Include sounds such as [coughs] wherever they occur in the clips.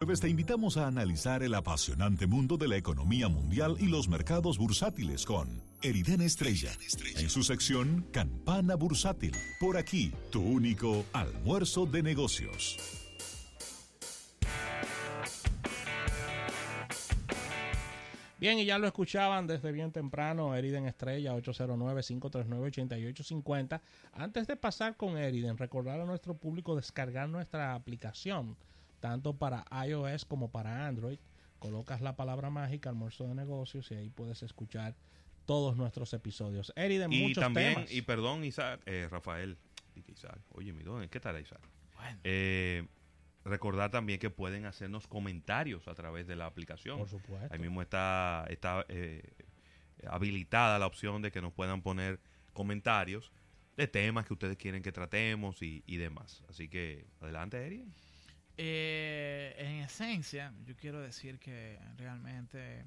Te invitamos a analizar el apasionante mundo de la economía mundial y los mercados bursátiles con Eriden Estrella, en su sección Campana Bursátil. Por aquí, tu único almuerzo de negocios. Bien, y ya lo escuchaban desde bien temprano, Eriden Estrella, 809-539-8850. Antes de pasar con Eriden, recordar a nuestro público descargar nuestra aplicación tanto para iOS como para Android. Colocas la palabra mágica almuerzo de negocios y ahí puedes escuchar todos nuestros episodios. Eri de y también, Y perdón, Isaac, eh, Rafael. Isaac, oye, mi don, ¿qué tal, Isaac? Eh, recordar también que pueden hacernos comentarios a través de la aplicación. Por supuesto. Ahí mismo está, está eh, habilitada la opción de que nos puedan poner comentarios de temas que ustedes quieren que tratemos y, y demás. Así que adelante, Eri. Eh, en esencia, yo quiero decir que realmente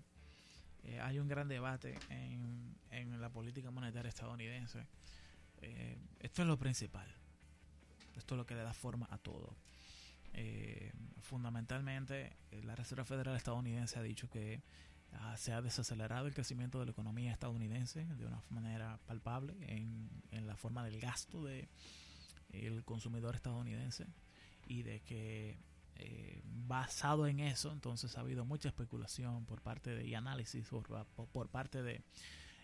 eh, hay un gran debate en, en, la política monetaria estadounidense. Eh, esto es lo principal. Esto es lo que le da forma a todo. fundamentalmente, la Reserva Federal estadounidense ha dicho que ah, se ha desacelerado el crecimiento de la economía estadounidense de una manera palpable en, en la forma del gasto de el consumidor estadounidense y de que eh, basado en eso, entonces ha habido mucha especulación por parte de, y análisis por, parte de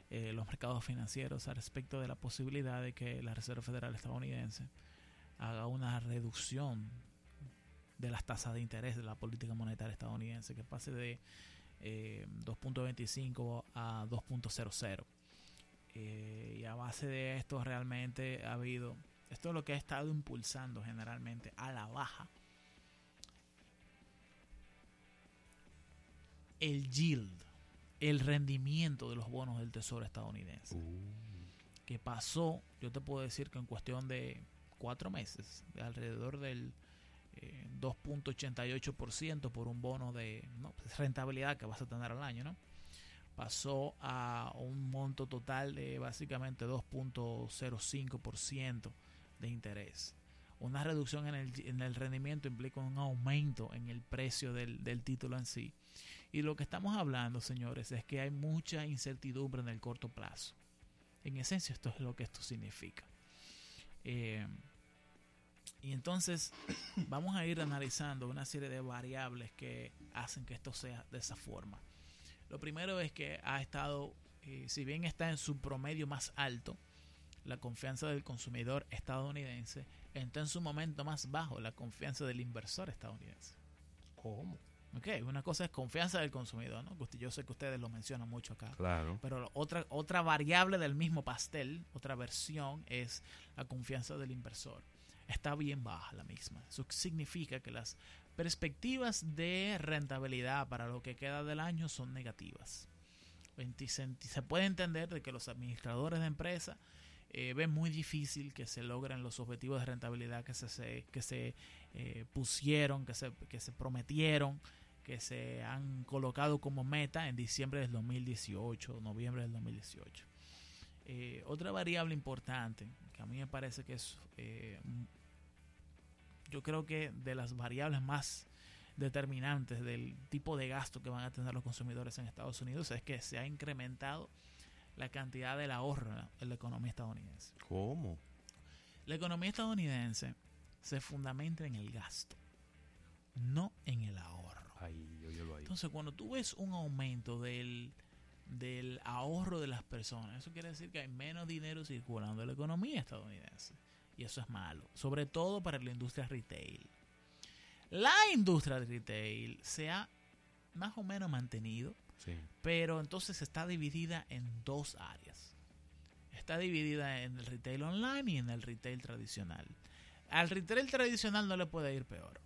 eh, los mercados financieros al respecto de la posibilidad de que la Reserva Federal estadounidense haga una reducción de las tasas de interés de la política monetaria estadounidense, que pase de 2.25 eh, a 2.00. y a base de esto realmente ha habido esto es lo que ha estado impulsando generalmente a la baja el yield, el rendimiento de los bonos del Tesoro estadounidense. Uh. Que pasó, yo te puedo decir que en cuestión de cuatro meses, de alrededor del 2.88% eh, por un bono de pues, rentabilidad que vas a tener al año, ¿no? Pasó a un monto total de básicamente 2.05% de interés. Una reducción en el, en el, rendimiento implica un aumento en el precio del, del, título en sí. Y lo que estamos hablando, señores, es que hay mucha incertidumbre en el corto plazo. En esencia, esto es lo que esto significa. Eh, y entonces [coughs] vamos a ir analizando una serie de variables que hacen que esto sea de esa forma. Lo primero es que ha estado, eh, si bien está en su promedio más alto, la confianza del consumidor estadounidense, está en su momento más bajo la confianza del inversor estadounidense. ¿Cómo? Ok, una cosa es confianza del consumidor, ¿no? Yo sé que ustedes lo mencionan mucho acá. Claro. Pero otra, otra variable del mismo pastel, otra versión, es la confianza del inversor. Está bien baja la misma. Eso significa que las perspectivas de rentabilidad para lo que queda del año son negativas. Se puede entender de que los administradores de empresas eh, ve muy difícil que se logren los objetivos de rentabilidad que se, que se eh, pusieron, que se, que se prometieron, que se han colocado como meta en diciembre del 2018, noviembre del 2018. Eh, otra variable importante que a mí me parece que es, yo creo que de las variables más determinantes del tipo de gasto que van a tener los consumidores en Estados Unidos es que se ha incrementado la cantidad del ahorro en la economía estadounidense. ¿Cómo? La economía estadounidense se fundamenta en el gasto, no en el ahorro. Ahí, ahí. Entonces, cuando tú ves un aumento del, del ahorro de las personas, eso quiere decir que hay menos dinero circulando en la economía estadounidense. Y eso es malo, sobre todo para la industria retail. La industria de retail se ha más o menos mantenido pero entonces está dividida en dos áreas. Está dividida en el retail online y en el retail tradicional. Al retail tradicional no le puede ir peor.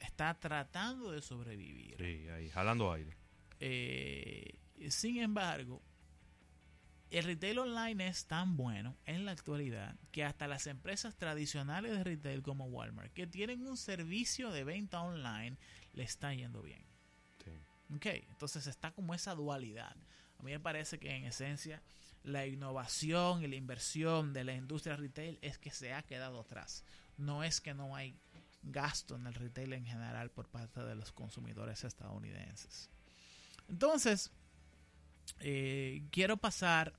Está tratando de sobrevivir. Sí, ahí, jalando aire. Eh, sin embargo, el retail online es tan bueno en la actualidad que hasta las empresas tradicionales de retail como Walmart, que tienen un servicio de venta online, le está yendo bien. Ok, entonces está como esa dualidad. A mí me parece que en esencia la innovación y la inversión de la industria retail es que se ha quedado atrás. No es que no hay gasto en el retail en general por parte de los consumidores estadounidenses. Entonces, eh, quiero pasar,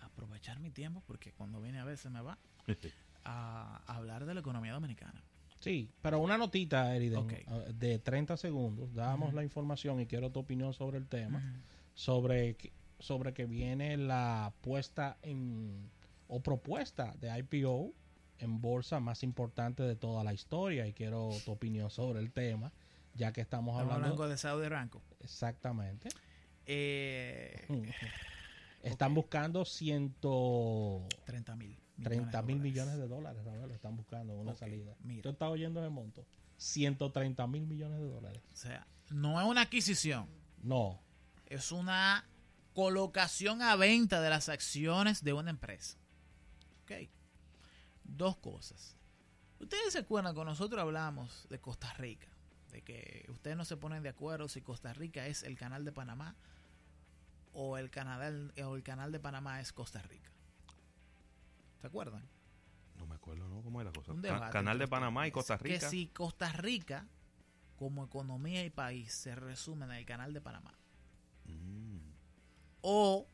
aprovechar mi tiempo, porque cuando viene a se me va, [laughs] a hablar de la economía dominicana. Sí, pero una notita, Eriden, de 30 segundos. Damos la información y quiero tu opinión sobre el tema. Sobre que, sobre que viene la puesta en o propuesta de IPO en bolsa más importante de toda la historia y quiero tu opinión sobre el tema ya que estamos Estamos hablando hablando de Saudi Aramco. exactamente Eh, están Ok. buscando 130 30 mil. mil millones de dólares Rafael, están buscando una Ok, salida mira. ¿tú estás oyendo ese monto? 130 mil millones de dólares O sea, no es una adquisición, no es una colocación a venta de las acciones de una empresa. Ok. Dos cosas. Ustedes se acuerdan cuando nosotros hablamos de Costa Rica, de que ustedes no se ponen de acuerdo si Costa Rica es el canal de Panamá o el, Canadá, o el canal de Panamá es Costa Rica. ¿Se acuerdan? No me acuerdo, ¿no? ¿Cómo es la cosa? Un Ca- debate Canal de Panamá y. Costa Rica. Que si Costa Rica, como economía y país, se resume en el canal de Panamá. Mm. O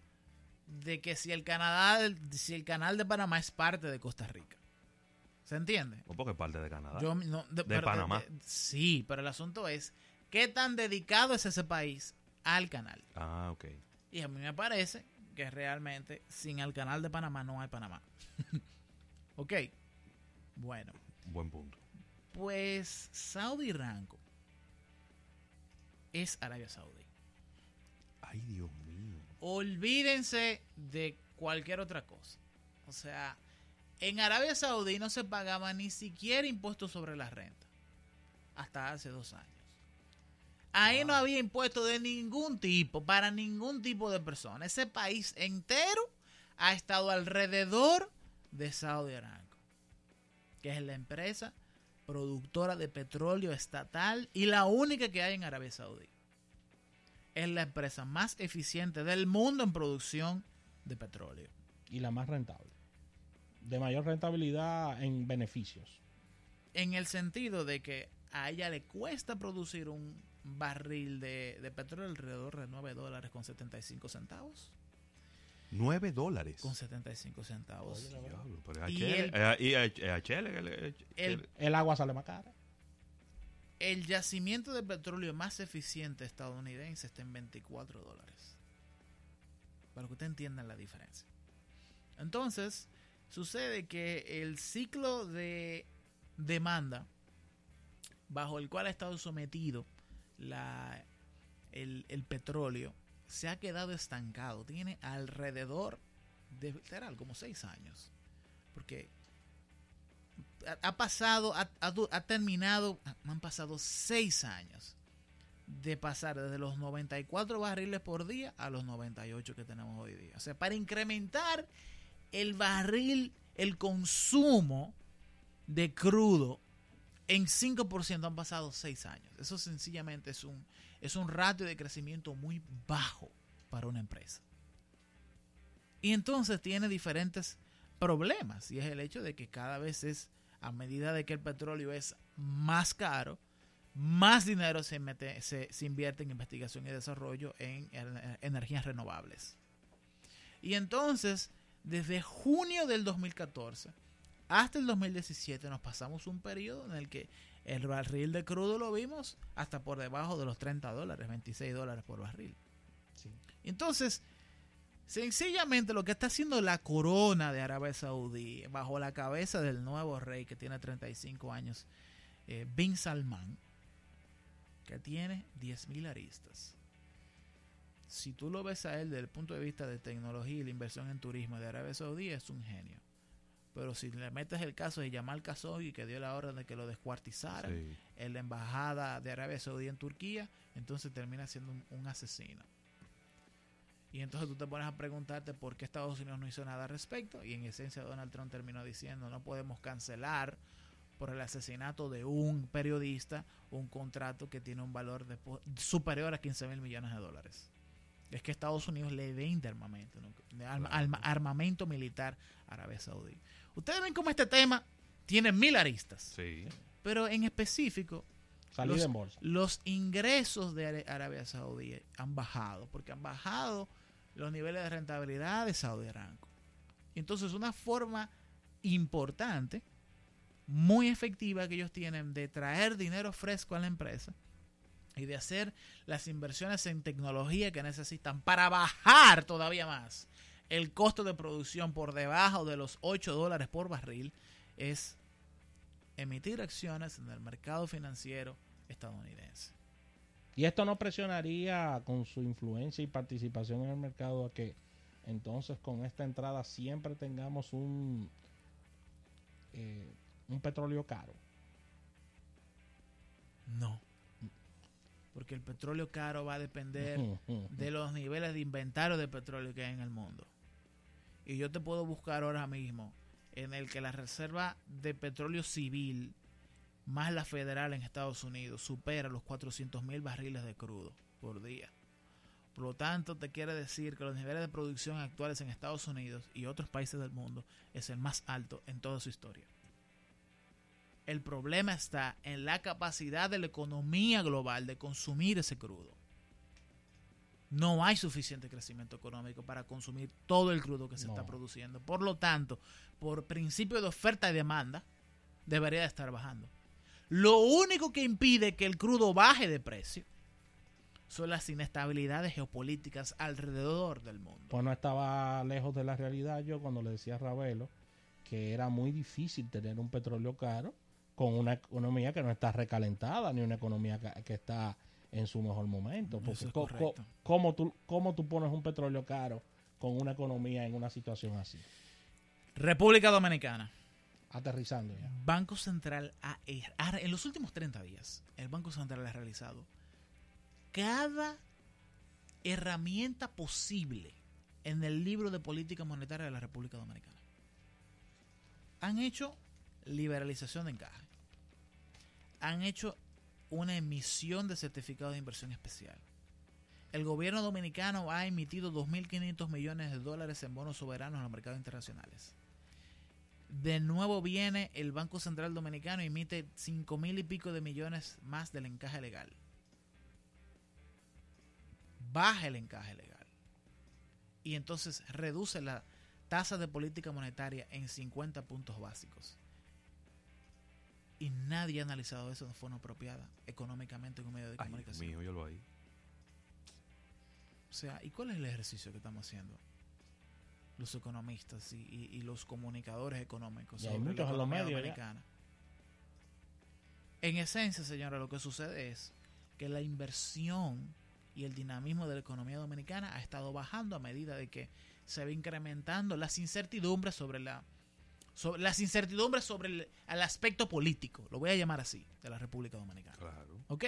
de que si el Canadá, si el canal de Panamá es parte de Costa Rica. ¿Se entiende? ¿O porque es parte de Canadá? Yo no- de, pero- Panamá. de- sí, pero el asunto es qué tan dedicado es ese país al canal. Ah, ok. Y a mí me parece que realmente sin el canal de Panamá no hay Panamá. [laughs] ok. Bueno, Buen punto. pues Saudi Ranco es Arabia Saudí. Ay, Dios mío. Olvídense de cualquier otra cosa. O sea, en Arabia Saudí no se pagaba ni siquiera impuestos sobre la renta. Hasta hace dos años. Ahí no había impuestos de ningún tipo, para ningún tipo de persona. Ese país entero ha estado alrededor de Saudi Aramco, que es la empresa productora de petróleo estatal y la única que hay en Arabia Saudí es la empresa más eficiente del mundo en producción de petróleo. y la más rentable de mayor rentabilidad en beneficios En el sentido de que a ella le cuesta producir un barril de, de petróleo alrededor de 9 dólares con 75 centavos. 9 dólares. Con 75 centavos. Y el- agua sale más cara El yacimiento de petróleo más eficiente estadounidense está en 24 dólares. Para que usted entienda la diferencia. Entonces, sucede que el ciclo de demanda bajo el cual ha estado sometido el, petróleo se ha quedado estancado. Tiene alrededor de literal, como seis años. Porque ha, pasado, ha, ha terminado, han pasado seis años de pasar desde los 94 barriles por día a los 98 que tenemos hoy día. O sea, para incrementar el barril, el consumo de crudo en 5% han pasado seis años. Eso sencillamente es un, es un ratio de crecimiento muy bajo para una empresa. Y entonces tiene diferentes problemas. Y es el hecho de que cada vez es, a medida de que el petróleo es más caro, más dinero se, mete, se, se invierte en investigación y desarrollo en, en energías renovables. Y entonces, desde junio del 2014 hasta el 2017 nos pasamos un periodo en el que el barril de crudo lo vimos hasta por debajo de los 30 dólares, 26 dólares por barril. Entonces, sencillamente lo que está haciendo la corona de Arabia Saudí, bajo la cabeza del nuevo rey que tiene 35 años, eh, Bin Salman, que tiene 10.000 aristas. Si tú lo ves a él desde el punto de vista de tecnología y la inversión en turismo de Arabia Saudí, es un genio. Pero si le metes el caso de Yamal Khashoggi, que dio la orden de que lo descuartizaran Sí. en la embajada de Arabia Saudí en Turquía, entonces termina siendo un, un asesino. Y entonces tú te pones a preguntarte por qué Estados Unidos no hizo nada al respecto. Y en esencia Donald Trump terminó diciendo no podemos cancelar por el asesinato de un periodista un contrato que tiene un valor de superior a 15 mil millones de dólares. Es que Estados Unidos le vende armamento, ¿no? De arma- Claro. arma- armamento militar a Arabia Saudí. Ustedes ven cómo este tema tiene mil aristas. Sí. Pero en específico, los, en bolsa. los ingresos de Arabia Saudí han bajado, porque han bajado los niveles de rentabilidad de Saudi Aramco. Entonces, una forma importante, muy efectiva que ellos tienen de traer dinero fresco a la empresa y de hacer las inversiones en tecnología que necesitan para bajar todavía más el costo de producción por debajo de los 8 dólares por barril es emitir acciones en el mercado financiero estadounidense. Y esto no presionaría con su influencia y participación en el mercado a que entonces con esta entrada siempre tengamos un, eh, un petróleo caro. No. Porque el petróleo caro va a depender de los niveles de inventario de petróleo que hay en el mundo. Y yo te puedo buscar ahora mismo en el que la reserva de petróleo civil más la federal en Estados Unidos supera los 400 mil barriles de crudo por día. Por lo tanto, te quiere decir que los niveles de producción actuales en Estados Unidos y otros países del mundo es el más alto en toda su historia. El problema está en la capacidad de la economía global de consumir ese crudo. No hay suficiente crecimiento económico para consumir todo el crudo que se No. está produciendo. Por lo tanto, por principio de oferta y demanda, debería de estar bajando. Lo único que impide que el crudo baje de precio son las inestabilidades geopolíticas alrededor del mundo. Pues no estaba lejos de la realidad yo cuando le decía a Ravelo que era muy difícil tener un petróleo caro con una economía que no está recalentada ni una economía que, que está en su mejor momento. Porque Eso es co- co- correcto. ¿cómo, tú, ¿Cómo tú pones un petróleo caro con una economía en una situación así? República Dominicana. Aterrizando ya. Banco Central ha, ha- en los últimos 30 días, el Banco Central ha realizado cada herramienta posible en el libro de política monetaria de la República Dominicana. Han hecho liberalización de encaje. Han hecho una emisión de certificados de inversión especial. El gobierno dominicano ha emitido 2.500 millones de dólares en bonos soberanos en los mercados internacionales. De nuevo viene el Banco Central Dominicano y emite cinco mil y pico de millones más del encaje legal. Baja el encaje legal. Y entonces reduce la tasa de política monetaria en 50 puntos básicos. Y nadie ha analizado eso de forma apropiada económicamente en un medio de Ay, comunicación. mío, yo lo ahí. O sea, ¿y cuál es el ejercicio que estamos haciendo? Los economistas y, y- y los comunicadores económicos Y hay muchos en los medios ya. En esencia, señora, lo que sucede es que la inversión y el dinamismo de la economía dominicana ha estado bajando a medida de que se va incrementando las incertidumbres sobre la sobre las incertidumbres sobre el, el aspecto político, lo voy a llamar así, de la República Dominicana. Claro. Ok,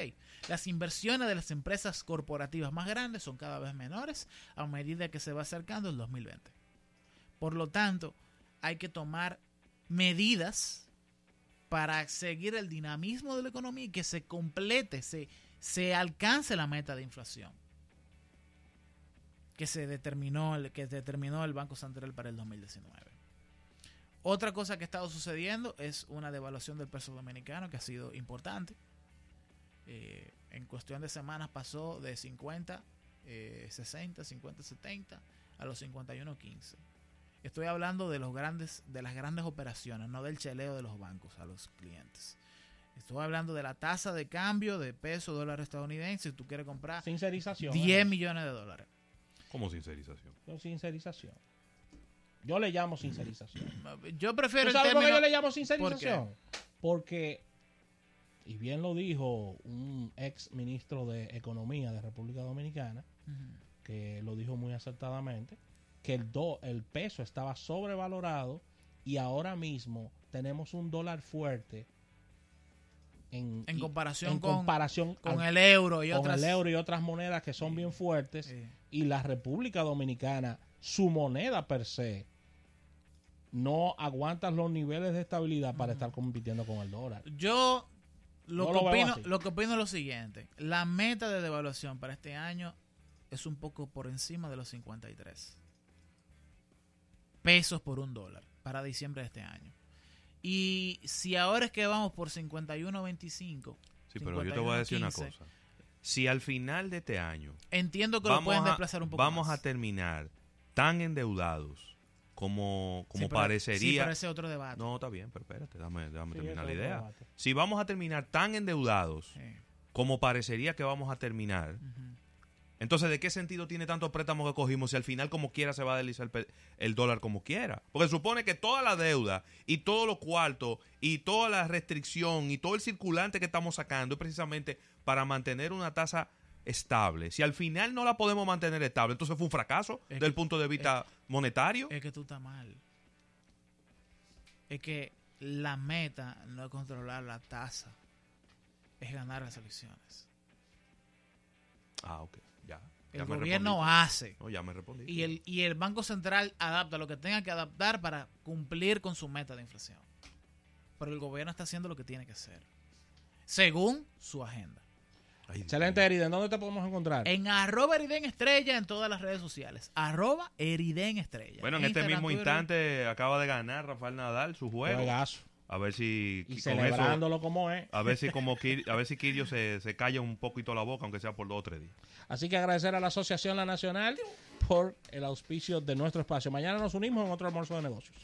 las inversiones de las empresas corporativas más grandes son cada vez menores a medida que se va acercando el 2020. Por lo tanto, hay que tomar medidas para seguir el dinamismo de la economía y que se complete, se, se alcance la meta de inflación que se determinó, el- que determinó el Banco Central para el 2019. Otra cosa que ha estado sucediendo es una devaluación del peso dominicano que ha sido importante. Eh, en cuestión de semanas pasó de 50, eh, 60, 50, 70 a los 51, 15. Estoy hablando de los grandes, de las grandes operaciones, no del cheleo de los bancos a los clientes. Estoy hablando de la tasa de cambio de peso dólar estadounidense. Si tú quieres comprar Sincerización. 10 ¿eh? millones de dólares. Como sincerización. Sincerización. Yo le llamo sincerización. Yo prefiero ¿Tú el sabes por qué término. yo le llamo sincerización? Porque, y bien lo dijo un ex ministro de Economía de República Dominicana, que lo dijo muy acertadamente, que el, do, el peso estaba sobrevalorado y ahora mismo tenemos un dólar fuerte en, En comparación en con, comparación con al- el euro y con otras. el euro y otras monedas que son Sí. bien fuertes Sí. y la República Dominicana, su moneda per se, no aguanta los niveles de estabilidad para estar compitiendo con el dólar. Yo lo, No que lo opino, lo que opino es lo siguiente. La meta de devaluación para este año es un poco por encima de los 53 pesos por un dólar para diciembre de este año. Y si ahora es que vamos por 51.25, Sí, pero yo te voy a decir una 51.15, cosa. Si al final de este año entiendo que lo vamos, pueden a, desplazar un poco vamos más. a terminar tan endeudados como, como Sí, pero- Sí, parecería... ese es otro debate. no, está bien, pero espérate, Sí, terminar la idea. debate. Si vamos a terminar tan endeudados Sí. como parecería que vamos a terminar, entonces ¿de qué sentido tiene tantos préstamos que cogimos si al final como quiera se va a deslizar el, el dólar como quiera? Porque supone que toda la deuda y todo lo cuarto y toda la restricción y todo el circulante que estamos sacando es precisamente para mantener una tasa estable. Si al final no la podemos mantener estable, entonces fue un fracaso Es del que- punto de vista monetario. Es que tú estás mal. Es que la meta no es controlar la tasa, es ganar las elecciones. ah, ok, ya. El ya gobierno hace. No, ya me respondí. Y el, y el Banco Central adapta lo que tenga que adaptar para cumplir con su meta de inflación. Pero el gobierno está haciendo lo que tiene que hacer. Según su agenda. Ay, Excelente. Eriden. ¿Dónde te podemos encontrar? En arroba Eriden Estrella en todas las redes sociales. Arroba Eriden Estrella. Bueno, en este Instagram, mismo Twitter. instante acaba de ganar Rafael Nadal su juego. Juegazo. A ver si Y con eso, celebrándolo como es. a ver si como Kir- a ver si Kirio se, se calla un poquito la boca, aunque sea por dos o tres días. Así que agradecer a la Asociación La Nacional por el auspicio de nuestro espacio. Mañana nos unimos en otro almuerzo de negocios.